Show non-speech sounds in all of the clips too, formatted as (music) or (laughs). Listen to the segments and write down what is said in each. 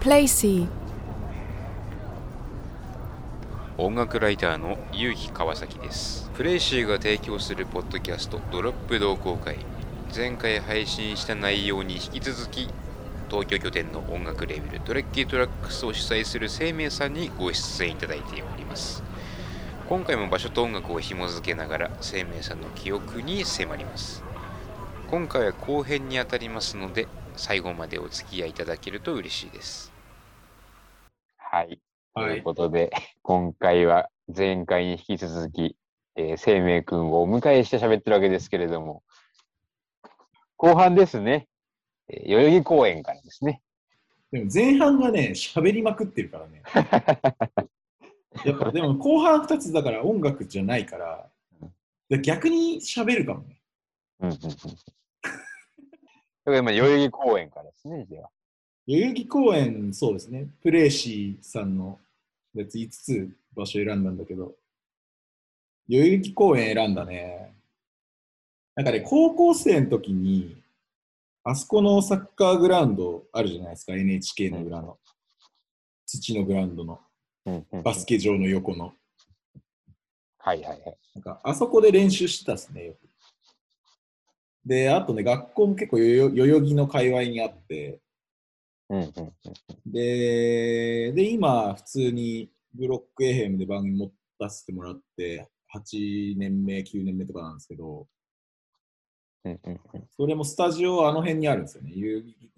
Placey 音楽ライターの結城川崎です。プレイシーが提供するポッドキャストドロップ同好会前回配信した内容に引き続き東京拠点の音楽レベルトレッキートラックスを主催する生命さんにご出演いただいております。今回も場所と音楽を紐付けながら生命さんの記憶に迫ります。今回は後編にあたりますので最後までお付き合いいただけると嬉しいですはいということで、今回は前回に引き続き、えー、生命くんをお迎えして喋ってるわけですけれども、後半ですね、えー、代々木公園からですね。でも前半がね、喋りまくってるからね。(laughs) やっぱでも後半2つだから音楽じゃないから、逆に喋るかもね。うんうんうん。今、代々木公園からですね、では。代々木公園、そうですね。プレイシーさんのやつ5つ場所選んだんだけど、代々木公園選んだね。なんかね、高校生の時に、あそこのサッカーグラウンドあるじゃないですか、NHK の裏の。土のグラウンドの。バスケ場の横の。はいはいはい。なんかあそこで練習してたっすね、よく。で、あとね、学校も結構代々木の界隈にあって、でで、今、普通にブロックエヘムで番組持たせてもらって、8年目、9年目とかなんですけど、それもスタジオあの辺にあるんですよね。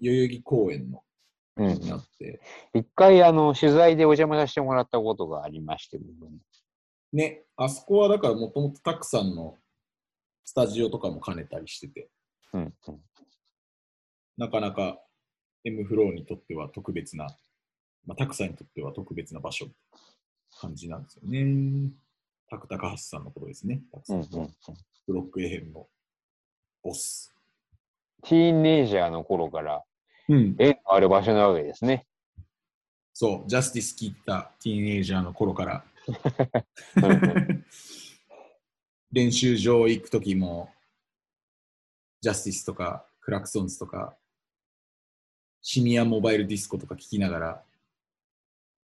代々木公園の。うん、って。一回、あの、取材でお邪魔させてもらったことがありまして、ね、あそこはだからもともとたくさんのスタジオとかも兼ねたりしてて、うんうん、なかなか M フローにとっては特別な、まあ、タクさんにとっては特別な場所感じなんですよね。タクタカハスさんのことですね。タクさんとブロックエヘンのボス。ティーンネイジャーの頃から、うん、縁のある場所なわけですね。そう、ジャスティス聞いたティーンエイジャーの頃から。(laughs) 練習場行くときも、ジャスティスとかクラクソンズとかシニアモバイルディスコとか聞きながら、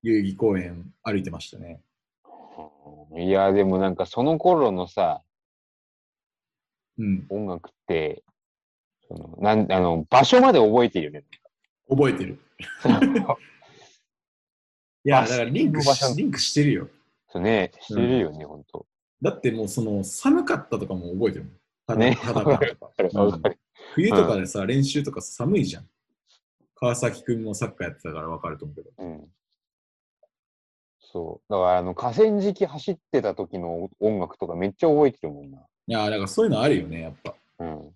遊戯公園歩いてましたね。いや、でもなんかその頃のさ、うん、音楽って、そのなんあの場所まで覚えてるよね。覚えてる。(laughs) いや、だからリンクしリンクしてるよ。そうね、してるよね、うん、ほんと。だってもうその寒かったとかも覚えてるもん。ね、肌感とか。冬とかでさ、練習とか寒いじゃん。川崎君もサッカーやってたから分かると思うけど。うん。そう。だから、あの、河川敷走ってた時の音楽とかめっちゃ覚えてるもんな。いや、だからそういうのあるよね、やっぱ。うん。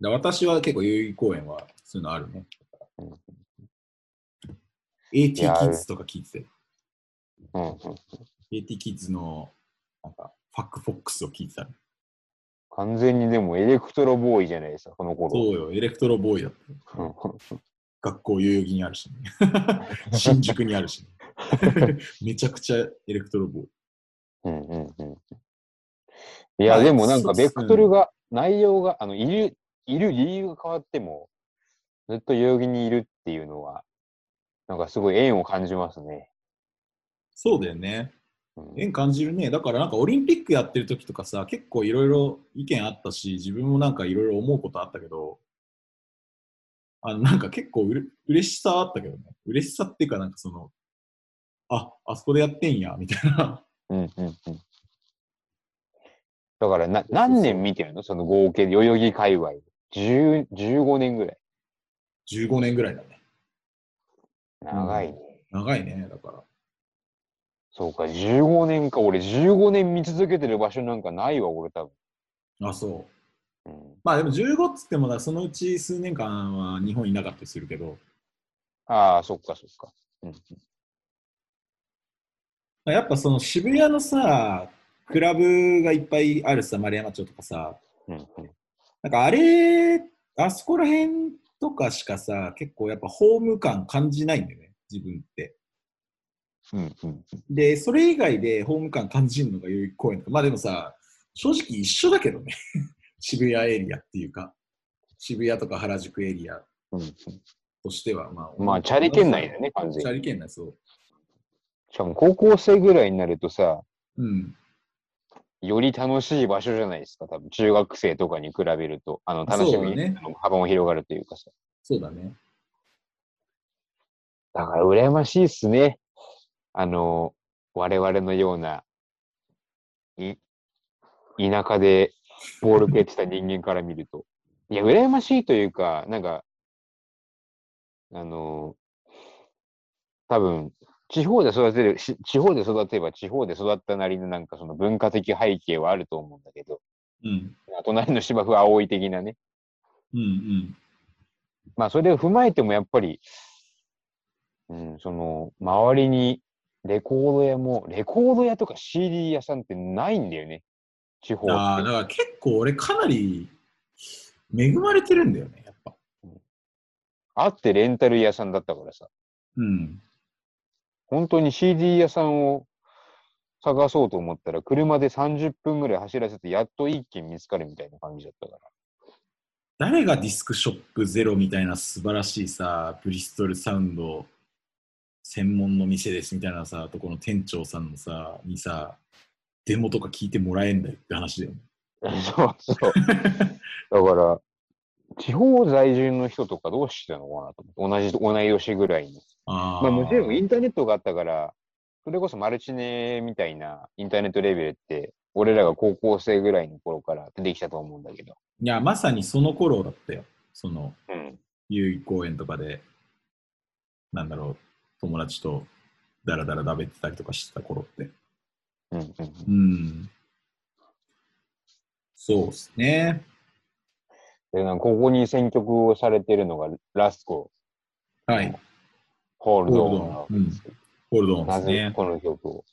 だ私は結構、遊戯公園はそういうのあるね。うん、AT キッズとか聞いてて。うん、うん。AT キッズの、なんか、ファックフォックスを聞いてた、ね。完全にでもエレクトロボーイじゃないですか、この頃。そうよ、エレクトロボーイだった。(laughs) 学校代々木にあるし、ね、(laughs) 新宿にあるし、ね、(laughs) めちゃくちゃエレクトロボーイ。うんうんうん。いや、でもなんか、ベクトルが、内容が、あの、いる、いる理由が変わっても、ずっと代々木にいるっていうのは、なんかすごい縁を感じますね。そうだよね。縁感じるね。だからなんかオリンピックやってる時とかさ、結構いろいろ意見あったし、自分もなんかいろいろ思うことあったけど、あの、なんか結構うれ嬉しさあったけどね。嬉しさっていうか、なんかその、あ、あそこでやってんや、みたいな。うんうんうん。だからな、何年見てるの？その合計で、代々木界隈。10 15年ぐらい。15年ぐらいだね。長いね、うん、長いね、だから。そうか、15年か。俺、15年見続けてる場所なんかないわ、俺多分。あ、そう。うん、まあでも15っつってもだそのうち数年間は日本いなかったりするけど。ああ、そっかそっか。うん、やっぱその渋谷のさ、クラブがいっぱいあるさ、丸山町とかさ、うんうん、なんかあれ、あそこら辺とかしかさ、結構やっぱホーム感感じないんだよね、自分って。うんうん、で、それ以外でホーム感感じるのが代々木公園とか、まあでもさ、正直一緒だけどね (laughs) 渋谷エリアっていうか、渋谷とか原宿エリア。うん、としては、まあ、まあ、チャリ圏内だね、完全に。チャリ圏内、そう。しかも高校生ぐらいになるとさ、うん。より楽しい場所じゃないですか、多分中学生とかに比べると、あの楽しみの幅も広がるというかさ。そうだね。だから羨ましいっすね。あの、我々のような、い、田舎でボール蹴ってた人間から見ると。いや、羨ましいというか、なんか、あの、多分、地方で育てる、地方で育てば地方で育ったなりのなんかその文化的背景はあると思うんだけど、うん。隣の芝生葵的なね。うんうん。まあ、それを踏まえてもやっぱり、うん、その、周りにレコード屋も、レコード屋とか CD 屋さんってないんだよね。地方ああ、だから結構俺かなり恵まれてるんだよね、やっぱ。うん、あってレンタル屋さんだったからさ。うん。本当に CD 屋さんを探そうと思ったら、車で30分ぐらい走らせて、やっと一軒見つかるみたいな感じだったから。誰がディスクショップゼロみたいな素晴らしいさ、ブリストルサウンド専門の店ですみたいなさ、とこの店長さんのさ、にさ、デモとか聞いてもらえんだよって話だよね。(laughs) そうそう。だから、地方在住の人とかどうしてたのかなと思って、同じ、同い年ぐらいに。あまあもちろんインターネットがあったから、それこそマルチネみたいなインターネットレベルって、俺らが高校生ぐらいの頃から出てきたと思うんだけど。いや、まさにその頃だったよ。その、うん、遊戯公園とかで、なんだろう、友達とだらだら食べてたりとかしてた頃って。うん、うん、うん。そうですね。でここに選曲をされてるのがラスコ。はい。ホールドオン。ホールドオンですね。この曲を。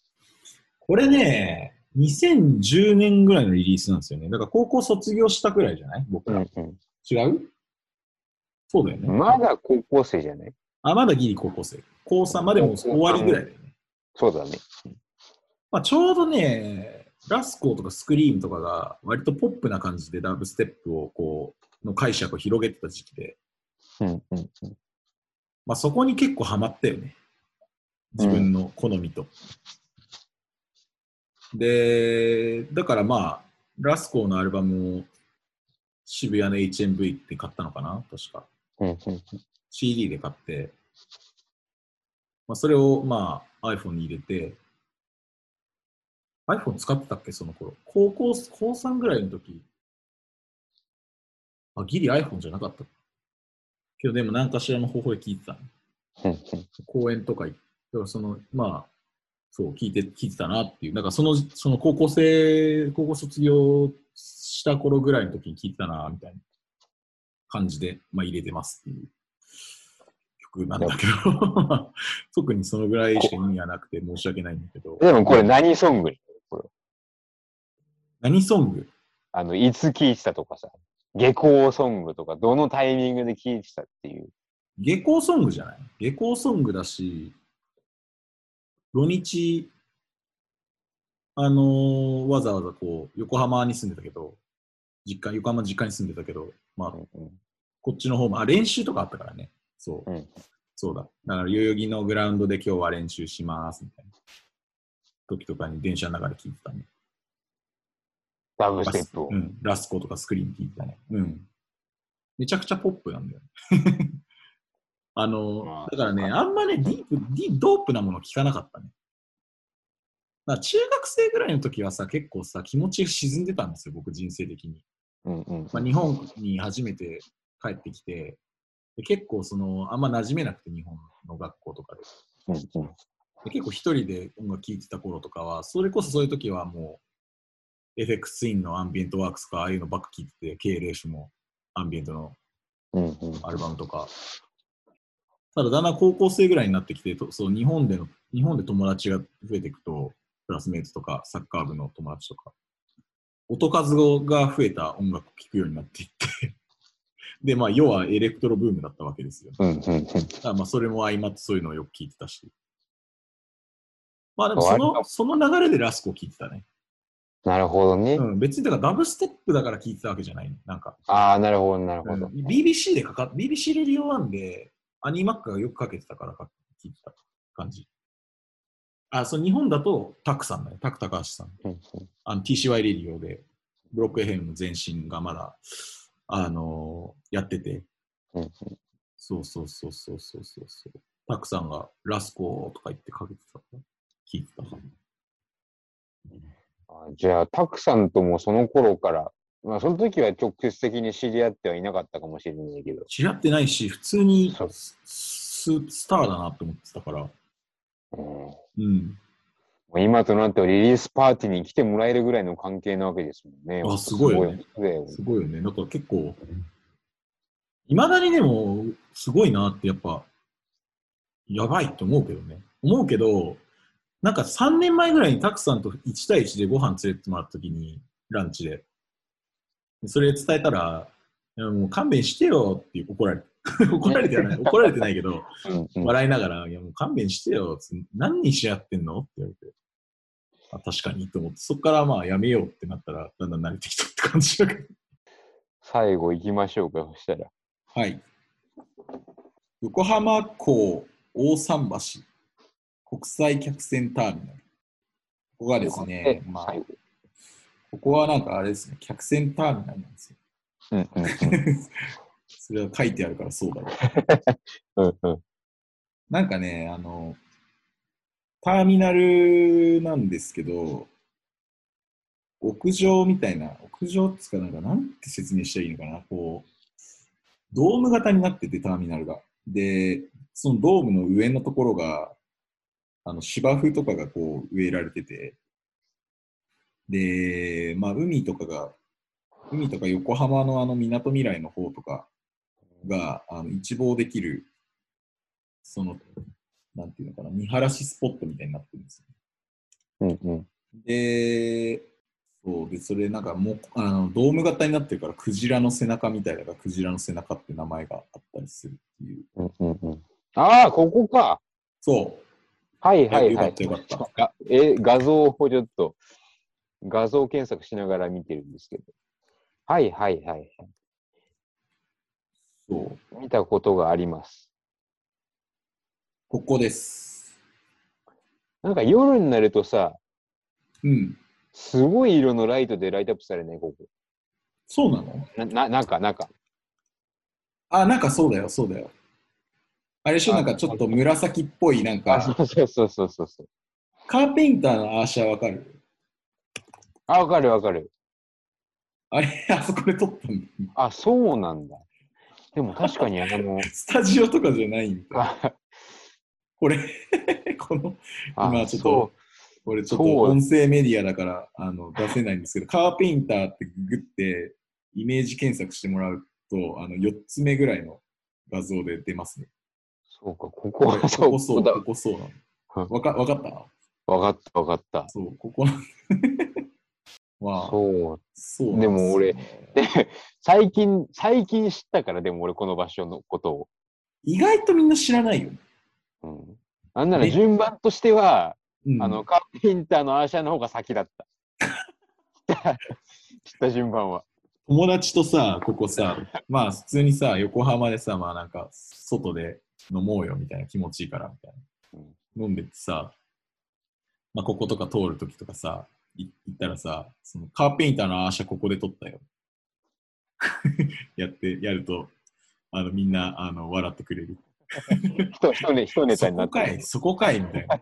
これね、2010年ぐらいのリリースなんですよね。だから高校卒業したくらいじゃない？僕ら、うんうん。違う？そうだよね。まだ高校生じゃない？あ、まだギリ高校生。高3までも終わりぐらいだよね。そうだね。まあ、ちょうどね、ラスコーとかスクリームとかが割とポップな感じでダブステップをこう、の解釈を広げてた時期で。うんうんうん。まあそこに結構ハマったよね。自分の好みと。うん、で、だからまあ、ラスコーのアルバムを渋谷の HMV って買ったのかな確か。うんうんうん、CD で買って、まあ、それをまあ iPhone に入れて、iPhone 使ってたっけ？その頃。高校、高3ぐらいの時。あ、ギリ iPhone じゃなかった。けどでも何かしらの方法で聞いてた、(laughs) 公園とか行って、だからその、まあ、そう、聞いて、聞いてたなっていう。なんかその、その高校生、高校卒業した頃ぐらいの時に聞いてたな、みたいな感じで、まあ入れてますっていう曲なんだけど、(laughs) 特にそのぐらいしか意味はなくて申し訳ないんだけど。でもこれ何ソング何ソング？あの、いつ聴いてたとかさ、下校ソングとか、どのタイミングで聴いてたっていう？下校ソングじゃない？下校ソングだし、土日、あのー、わざわざこう、横浜に住んでたけど、実家、横浜実家に住んでたけど、まあ、うんうん、こっちの方も、あ、練習とかあったからね。そう。うん、そうだ。だから、代々木のグラウンドで今日は練習します、みたいな。時とかに電車の中で聞いてたね。ダブステップを。うん。ラスコとかスクリーン聞いたね。うん。めちゃくちゃポップなんだよ。(laughs) あの、だからね、あんまね、ディープ、ディドープなもの聞かなかったね。だ中学生ぐらいの時はさ、結構さ、気持ち沈んでたんですよ、僕人生的に。うんうん、まあ、日本に初めて帰ってきて、で結構その、あんま馴染めなくて、日本の学校とかで。うんうん、で結構一人で音楽聴いてた頃とかは、それこそそういう時はもう、FX ツインのアンビエントワークスか、ああいうのばっか聞いてて、経営種もアンビエントのアルバムとか。ただ、だんだん高校生ぐらいになってきて、そう日本での日本で友達が増えていくと、クラスメイトとかサッカー部の友達とか、音数が増えた音楽を聴くようになっていってで、まあ、要はエレクトロブームだったわけですよ、ね。うんうんうん、だまあそれも相まってそういうのをよく聞いてたし。まあでもそのその流れでラスコを聞いてたね。なるほどね。うん、別にだからダブステップだから聞いてたわけじゃない。なんか。ああ、なるほど、なるほど。うん、BBC でかかっ、BBC レディオ1で、アニーマックがよくかけてたからか聞いてた感じ。あ、そう、日本だとタクさんだよ。タク高橋さん。あの TCY レディオで、ブロック FM の前身がまだ、あのー、やってて。そうそうそうそうそうそうそう。タクさんがラスコとか言ってかけてた聞いてたかじゃあ、タクさんともその頃から、まあ、その時は直接的に知り合ってはいなかったかもしれないけど。知り合ってないし、普通にススターだなって思ってたから。うん。うん今となってはリリースパーティーに来てもらえるぐらいの関係なわけですもんね。あ、すごいよね。すごいよね。なんか結構、いまだにでも、すごいなってやっぱ、やばいって思うけどね。思うけど、なんか3年前ぐらいにタクさんと1対1でご飯連れてもらった時に、ランチで。それ伝えたら、もう勘弁してよって怒られて。(laughs) 怒られてはない。(laughs) 怒られてないけど、笑いながら、いやもう勘弁してよ。何にし合ってんのって言われて。あ確かにと思って、そこからまあやめようってなったら、だんだん慣れてきたって感じだけど。最後行きましょうか、そしたら。はい。横浜港大桟橋国際客船ターミナル。ここがですね、まあ、ここはなんかあれですね、客船ターミナルなんですよ。うんうんうん、(laughs) それは書いてあるからそうだろう。うんうん、なんかね、あの、ターミナルなんですけど、屋上みたいな、屋上っつうかなんか、なんて説明したらいいのかな、こう、ドーム型になってて、ターミナルが。で、そのドームの上のところが、あの芝生とかがこう植えられてて、で、まあ、海とかが、海とか横浜のあの港未来の方とかがあの一望できる、その、なんていうのかな、見晴らしスポットみたいになってるんですよ、ね。うんうん、で、そうで、それなんかもあのドーム型になってるから、クジラの背中みたいだから、クジラの背中って名前があったりするっていう。うんうんうん、ああ、ここか。そう。はいはいはい。よかったよかった。え、画像をちょっと、画像検索しながら見てるんですけど。はいはいはい。そう。見たことがあります。ここです。なんか夜になるとさ、うん。すごい色のライトでライトアップされない、ここ。そうなの？な、な、なんか、なんか。あ、なんかそうだよ、そうだよ。あれでしょ、なんかちょっと紫っぽい、なんか。そうそうそうそうそう。カーペインターのアーシャーわかる？あ、わかるわかる。あれ、(laughs) あそこで撮ったんだ。あ、そうなんだ。でも確かにあの。(laughs) スタジオとかじゃないんだ。(laughs) これこの、今ちょっと、これちょっと音声メディアだからあの出せないんですけど、カーペインターってググって、イメージ検索してもらうと、あの4つ目ぐらいの画像で出ますね。そうか、ここはそう。ここそう、ここそうなの。わかわかった？わかった、わかった。そう、ここまあ、そう。そうでも俺、で、(laughs) 最近、最近知ったから、でも俺この場所のことを。意外とみんな知らないよ。うん。あんなら順番としては、あの、カーペンターのアーシャーの方が先だ (laughs) った。知った順番は。友達とさ、ここさ、まあ普通にさ、横浜でさ、まあなんか、外で飲もうよみたいな気持ちいいからみたいな。うん、飲んでてさ、まあ、こことか通るときとかさ、行ったらさ、そのカーペインターのアーシャここで撮ったよ。(laughs) やって、やると、あのみんなあの笑ってくれる。一ネ一ネタになってそこかい、そこかいみたいな。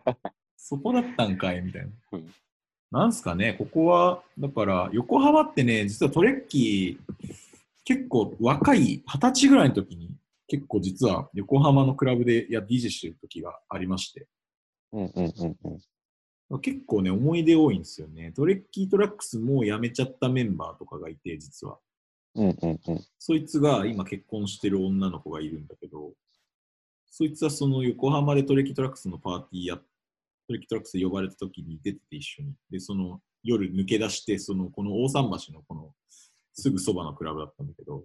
そこだったんかいみたいな。うん、なんすかね、ここは、だから横浜ってね、実はトレッキー、結構若い、二十歳ぐらいの時に結構実は横浜のクラブでや DJ してる時がありまして。うんうんうんうん、結構ね、思い出多いんですよね。トレッキートラックスもう辞めちゃったメンバーとかがいて、実は。うんうんうん、そいつが今結婚してる女の子がいるんだけど、そいつはその横浜でトレッキートラックスのパーティーや、トレッキートラックス呼ばれた時に出てて一緒に。で、その夜抜け出して、そのこの大桟橋のこのすぐそばのクラブだったんだけど、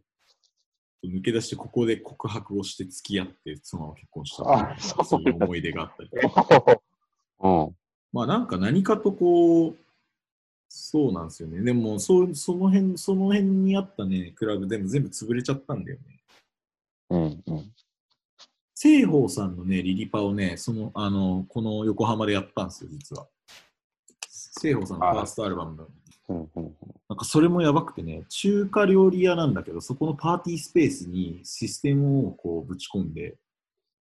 抜け出してここで告白をして付き合ってそのまま結婚したそういう思い出があったり (laughs) うん、まあなんか何かとこうそうなんですよね。でもそその辺その辺にあったねクラブでも全部潰れちゃったんだよね。うんうん。西方さんのね、リリパをね、その、あの、この横浜でやったんですよ、実は。西方さんのファーストアルバムの。なんかそれもやばくてね、中華料理屋なんだけど、そこのパーティースペースにシステムをこうぶち込んで、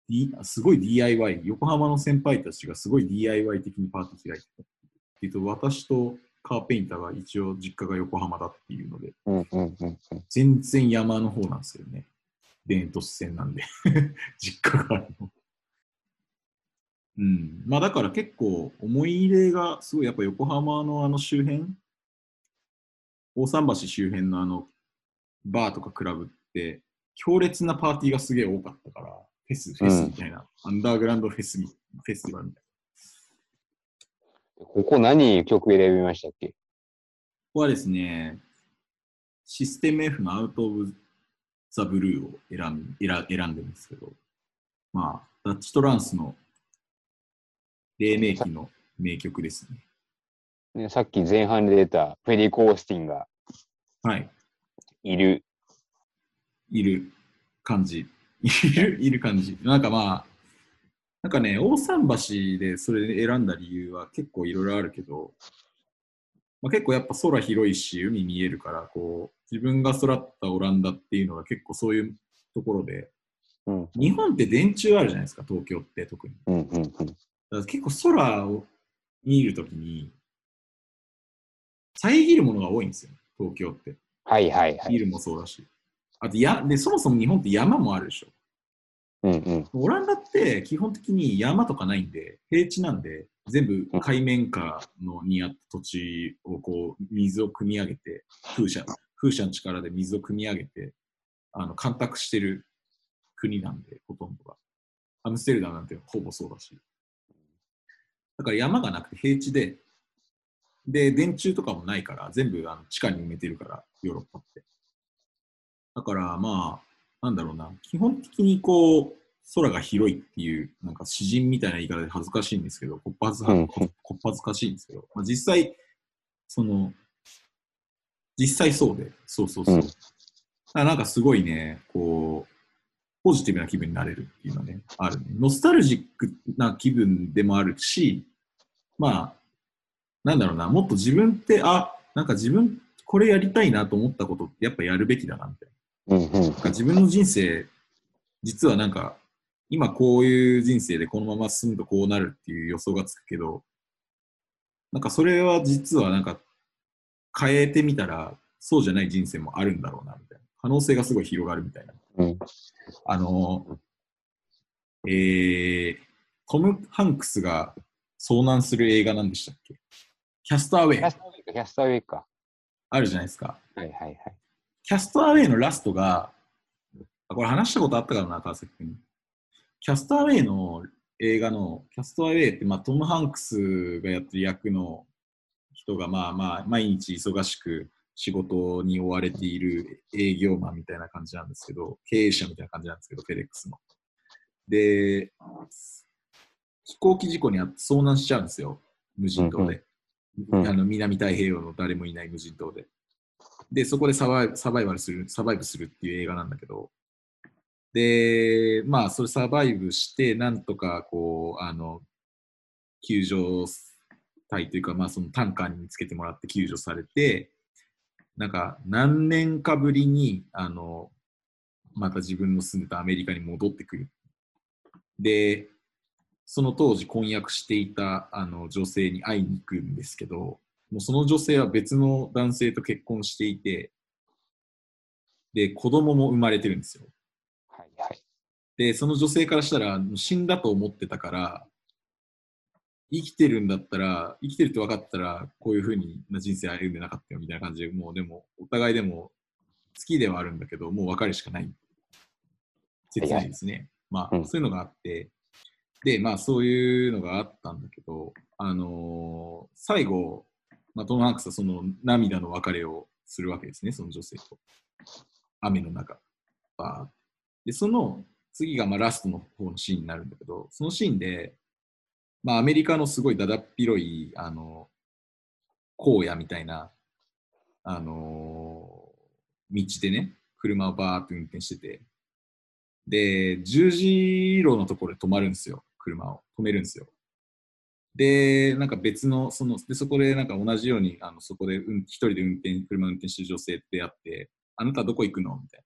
D、すごい DIY、横浜の先輩たちがすごい DIY 的にパーティー開いてた。えっと、私とカーペインターが一応実家が横浜だっていうので、全然山の方なんですよね。田園都市線なんで (laughs) 実家があるの。うん。まあだから結構思い入れがすごいやっぱ横浜のあの周辺、大桟橋周辺のあのバーとかクラブって強烈なパーティーがすげえ多かったから、フェス、フェスみたいな、うん、アンダーグラウンドフェス、フェスティバルみたいな。ここ何曲選びましたっけ？ここはですね、システム F のアウト・オブ・ザ・ブルーを選ん選選んでるんですけど、まあ、ダッチトランスの黎明期の名曲ですね。ねさっき前半で出たフェリー・コースティンが、はい。いる。いる感じ。いる、いる感じ。なんかまあ、なんかね、大桟橋でそれで選んだ理由は結構いろいろあるけど、まあ、結構やっぱ空広いし、海見えるから、こう、自分が育ったオランダっていうのが結構そういうところで、うん、日本って電柱あるじゃないですか、東京って特に。うんうんうん、だ結構空を見るときに、遮るものが多いんですよ、東京って。はいはいはい。ビルもそうだし。あとやで、そもそも日本って山もあるでしょ。うんうん、オランダって基本的に山とかないんで、平地なんで、全部海面下のにあった土地をこう水を汲み上げて、風車、風車の力で水を汲み上げて、あの干拓してる国なんで、ほとんどが。アムステルダムなんてほぼそうだし。だから山がなくて平地で、で、電柱とかもないから、全部あの地下に埋めてるから、ヨーロッパって。だからまあ、なんだろうな、基本的にこう、空が広いっていう、なんか詩人みたいな言い方で恥ずかしいんですけど、こっぱず、こっぱずかしいんですけど、まあ、実際、その、実際そうで、そうそうそう。うん、なんかすごいね、こう、ポジティブな気分になれるっていうのはね、あるね。ノスタルジックな気分でもあるし、まあ、なんだろうな、もっと自分って、あ、なんか自分これやりたいなと思ったことってやっぱやるべきだなみたいな。うんうん、自分の人生、実はなんか、今こういう人生でこのまま進むとこうなるっていう予想がつくけど、なんかそれは実はなんか変えてみたらそうじゃない人生もあるんだろうなみたいな。可能性がすごい広がるみたいな。うん、あの、えー、トム・ハンクスが遭難する映画なんでしたっけ？キャストアウェイ。キャストアウェイか。あるじゃないですか。はいはいはい。キャストアウェイのラストが、これ話したことあったからな、川崎君。キャストアウェイの映画の、キャストアウェイって、まあ、トム・ハンクスがやってる役の人が、まあまあ、毎日忙しく仕事に追われている営業マンみたいな感じなんですけど、経営者みたいな感じなんですけど、フェデックスの。で、飛行機事故にあって遭難しちゃうんですよ、無人島で。うん、あの南太平洋の誰もいない無人島で。で、そこでサバイサバイバルする、サバイブするっていう映画なんだけど、で、まあ、それサバイブして、なんとか、こう、あの、救助隊というか、まあ、そのタンカーに見つけてもらって救助されて、なんか、何年かぶりに、あの、また自分の住んでたアメリカに戻ってくる。で、その当時婚約していたあの女性に会いに行くんですけど、もうその女性は別の男性と結婚していて、で、子供も生まれてるんですよ。はいはい。で、その女性からしたら、死んだと思ってたから、生きてるんだったら、生きてるって分かったら、こういうふうな人生歩んでなかったよみたいな感じで、もうでも、お互いでも好きではあるんだけど、もう別れしかない。切ないですね。まあ、うん、そういうのがあって、で、まあそういうのがあったんだけど、あのー、最後、まあ、トム・ハンクスはその涙の別れをするわけですね、その女性と。雨の中。バーで、その次がまあラストの方のシーンになるんだけど、そのシーンで、まあアメリカのすごいだだっ広い、あの、荒野みたいな、あのー、道でね、車をバーって運転してて、で、十字路のところで止まるんですよ、車を。止めるんですよ。で、なんか別の、その、で、そこでなんか同じように、あの、そこで、うん、一人で運転、車運転してる女性ってあって、あなたどこ行くの？みたいな。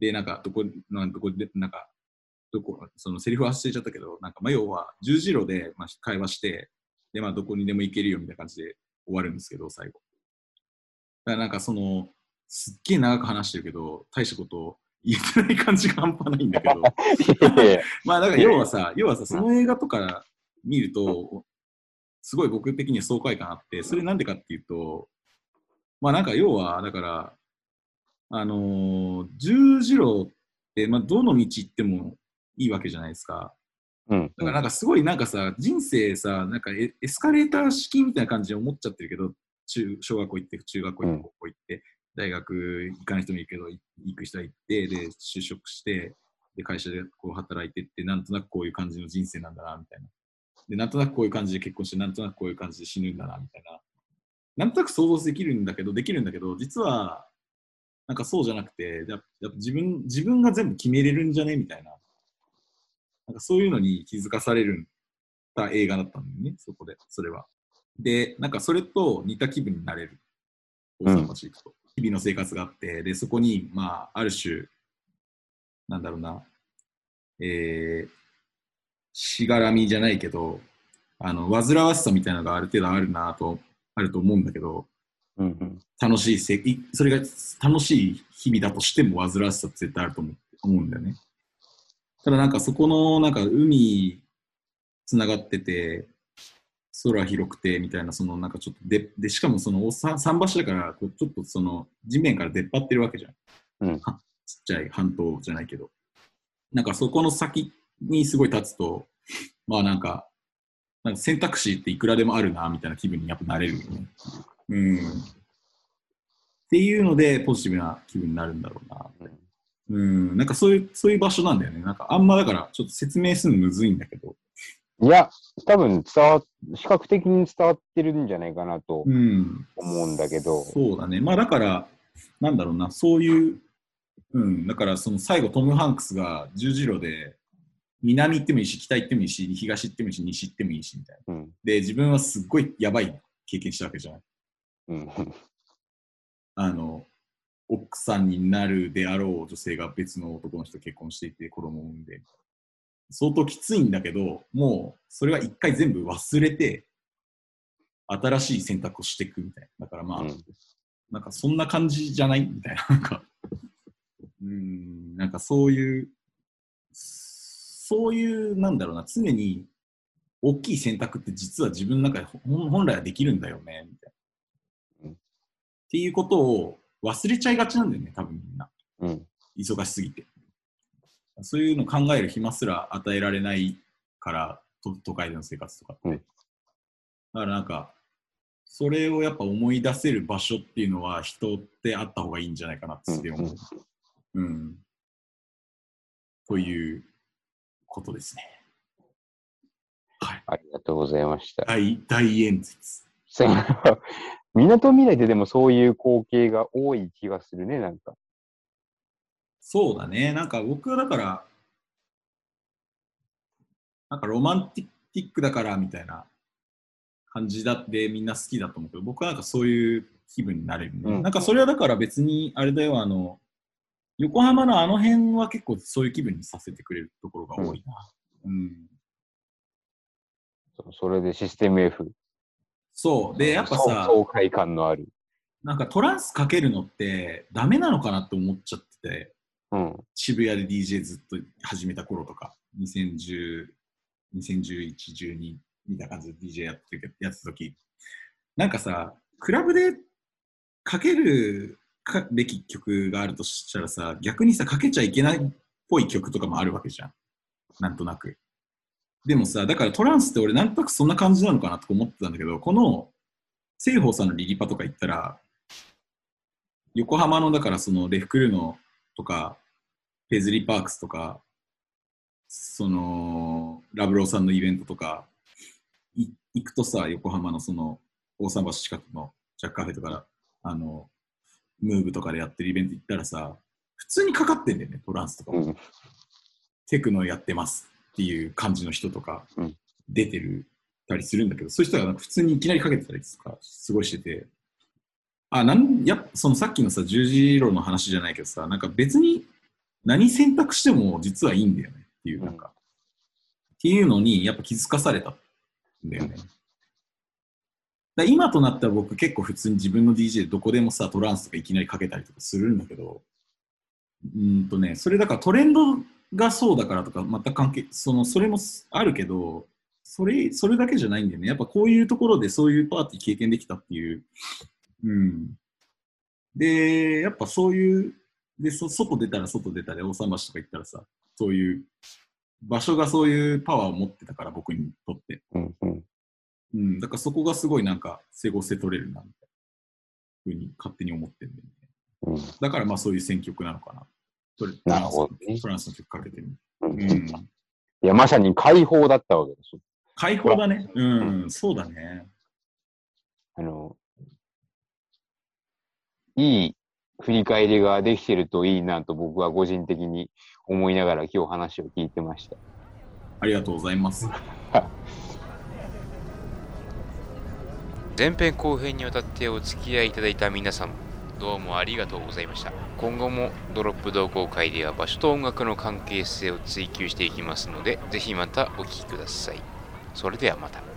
で、なんか、どこ、なんどこで、なんか、どこ、そのセリフ忘れちゃったけど、なんか、まあ、要は、十字路で、まあ、会話して、で、まあ、どこにでも行けるよみたいな感じで終わるんですけど、最後。だからなんか、その、すっげえ長く話してるけど、大したこと言えてない感じが半端ないんだけど。(laughs) (laughs) まあ、だから要はさ、要はさ、その映画とか見ると、すごい僕的には爽快感あって、それなんでかっていうと、まあなんか要は、だから、あのー、十字路って、まあどの道行ってもいいわけじゃないですか。うん、だからなんかすごいなんかさ、人生さ、なんかエスカレーター式みたいな感じで思っちゃってるけど、中小学校行って、中学校行って、高校行って、大学行かない人もいるけど、行く人は行って、で、就職して、で、会社でこう働いてって、なんとなくこういう感じの人生なんだな、みたいな。で、なんとなくこういう感じで結婚して、なんとなくこういう感じで死ぬんだな、みたいな。なんとなく想像できるんだけど、できるんだけど、実は、なんかそうじゃなくて、やっぱ自分自分が全部決めれるんじゃね？みたいな。なんかそういうのに気づかされるた映画だったんだよね、そこで、それは。で、なんかそれと似た気分になれる。大阪市行くと。日々の生活があって、で、そこに、まあ、ある種、なんだろうな、えー、しがらみじゃないけど、あの、煩わしさみたいなのがある程度あるなと、あると思うんだけど、うんうん、楽しいせそれが楽しい日々だとしても煩わしさって絶対あると思思うんだよね。ただなんかそこのなんか海つながってて空広くてみたいなそのなんかちょっとででしかもその桟橋だからこうちょっとその地面から出っ張ってるわけじゃん、うん、ちっちゃい半島じゃないけど。なんかそこの先にすごい立つと、まあなんか、なんか選択肢っていくらでもあるな、みたいな気分にやっぱなれるよね。うん。っていうので、ポジティブな気分になるんだろうな。うん、なんかそういう、そういう場所なんだよね。なんかあんまだから、ちょっと説明するのむずいんだけど。いや、多分伝わ、視覚的に伝わってるんじゃないかなと思うんだけど。うん、そうだね。まあだから、なんだろうな、そういう、うん、だからその最後トム・ハンクスが十字路で南行ってもいいし、北行ってもいいし、東行ってもいいし、西行ってもいいし、みたいな。うん、で、自分はすっごいやばい経験したわけじゃない。うん、(laughs) あの、奥さんになるであろう女性が別の男の人と結婚していて子供を産んで、相当きついんだけど、もうそれは一回全部忘れて、新しい選択をしていくみたいな。だからまあ、うん、なんかそんな感じじゃない？みたいな。なんか、(laughs) うん、なんかそういう、そういう、なんだろうな、常に大きい選択って実は自分の中で本来はできるんだよね、みたいな。うん、っていうことを忘れちゃいがちなんだよね、多分みんな。うん、忙しすぎて。そういうの考える暇すら与えられないから都、都会での生活とかって。うん、だからなんか、それをやっぱ思い出せる場所っていうのは人ってあった方がいいんじゃないかなって思う。うん、うん、ということですね。はい。ありがとうございました。大、大演説。みなとみらいででもそういう光景が多い気がするね、なんか。そうだね。なんか僕はだから、なんかロマンティックだからみたいな感じだってみんな好きだと思うけど、僕はなんかそういう気分になれる、ね、うん、なんかそれはだから別にあれだよ、あの、横浜のあの辺は結構そういう気分にさせてくれるところが多いな。うん。うん、それでシステム F。そう。で、やっぱさ、爽快感のある。なんかトランスかけるのってダメなのかなって思っちゃってて、うん、渋谷で DJ ずっと始めた頃とか、2010、2011、12みたいな感じで DJ やってやってた時、なんかさ、クラブでかけるかべき曲があるとしたらさ、逆にさ、かけちゃいけないっぽい曲とかもあるわけじゃん。なんとなく。でもさ、だからトランスって俺なんとなくそんな感じなのかなとか思ってたんだけど、この西方さんのリリパとか行ったら、横浜のだからそのレフクルーノとか、ペズリーパークスとか、そのラブローさんのイベントとか、行くとさ、横浜のその大桟橋近くのジャックカフェとか、あの、ムーブとかでやってるイベント行ったらさ、普通にかかってんだよね、トランスとかも。うん、テクノやってますっていう感じの人とか出てるたりするんだけど、そういう人がなんか普通にいきなりかけてたりとか、すごいしてて、あ、なんやそのさっきのさ、十字路の話じゃないけどさ、なんか別に何選択しても実はいいんだよねっていう、なんか、っていうのにやっぱ気づかされたんだよね。だ今となったら僕結構普通に自分の DJ でどこでもさ、トランスとかいきなりかけたりとかするんだけど、うんとね、それだからトレンドがそうだからとか、また関係、その、それもあるけど、それ、それだけじゃないんだよね。やっぱこういうところでそういうパーティー経験できたっていう。うん。で、やっぱそういう、で、そ外出たら外出たで大桟橋とか行ったらさ、そういう場所がそういうパワーを持ってたから、僕にとって。だからそこがすごいなんか整合性取れるな、みたいなふうに勝手に思ってるんだよね。うん、だからまあそういう選曲なのかな。なるほど、ね。フランスの曲かけてる。うん。いや、まさに解放だったわけでしょ。解放だね。うん、うん、そうだね。あの、いい振り返りができてるといいなと僕は個人的に思いながら今日話を聞いてました。ありがとうございます。(laughs) 前編後編にわたってお付き合いいただいた皆さん、どうもありがとうございました。今後もドロップ同好会では場所と音楽の関係性を追求していきますので、ぜひまたお聴きください。それではまた。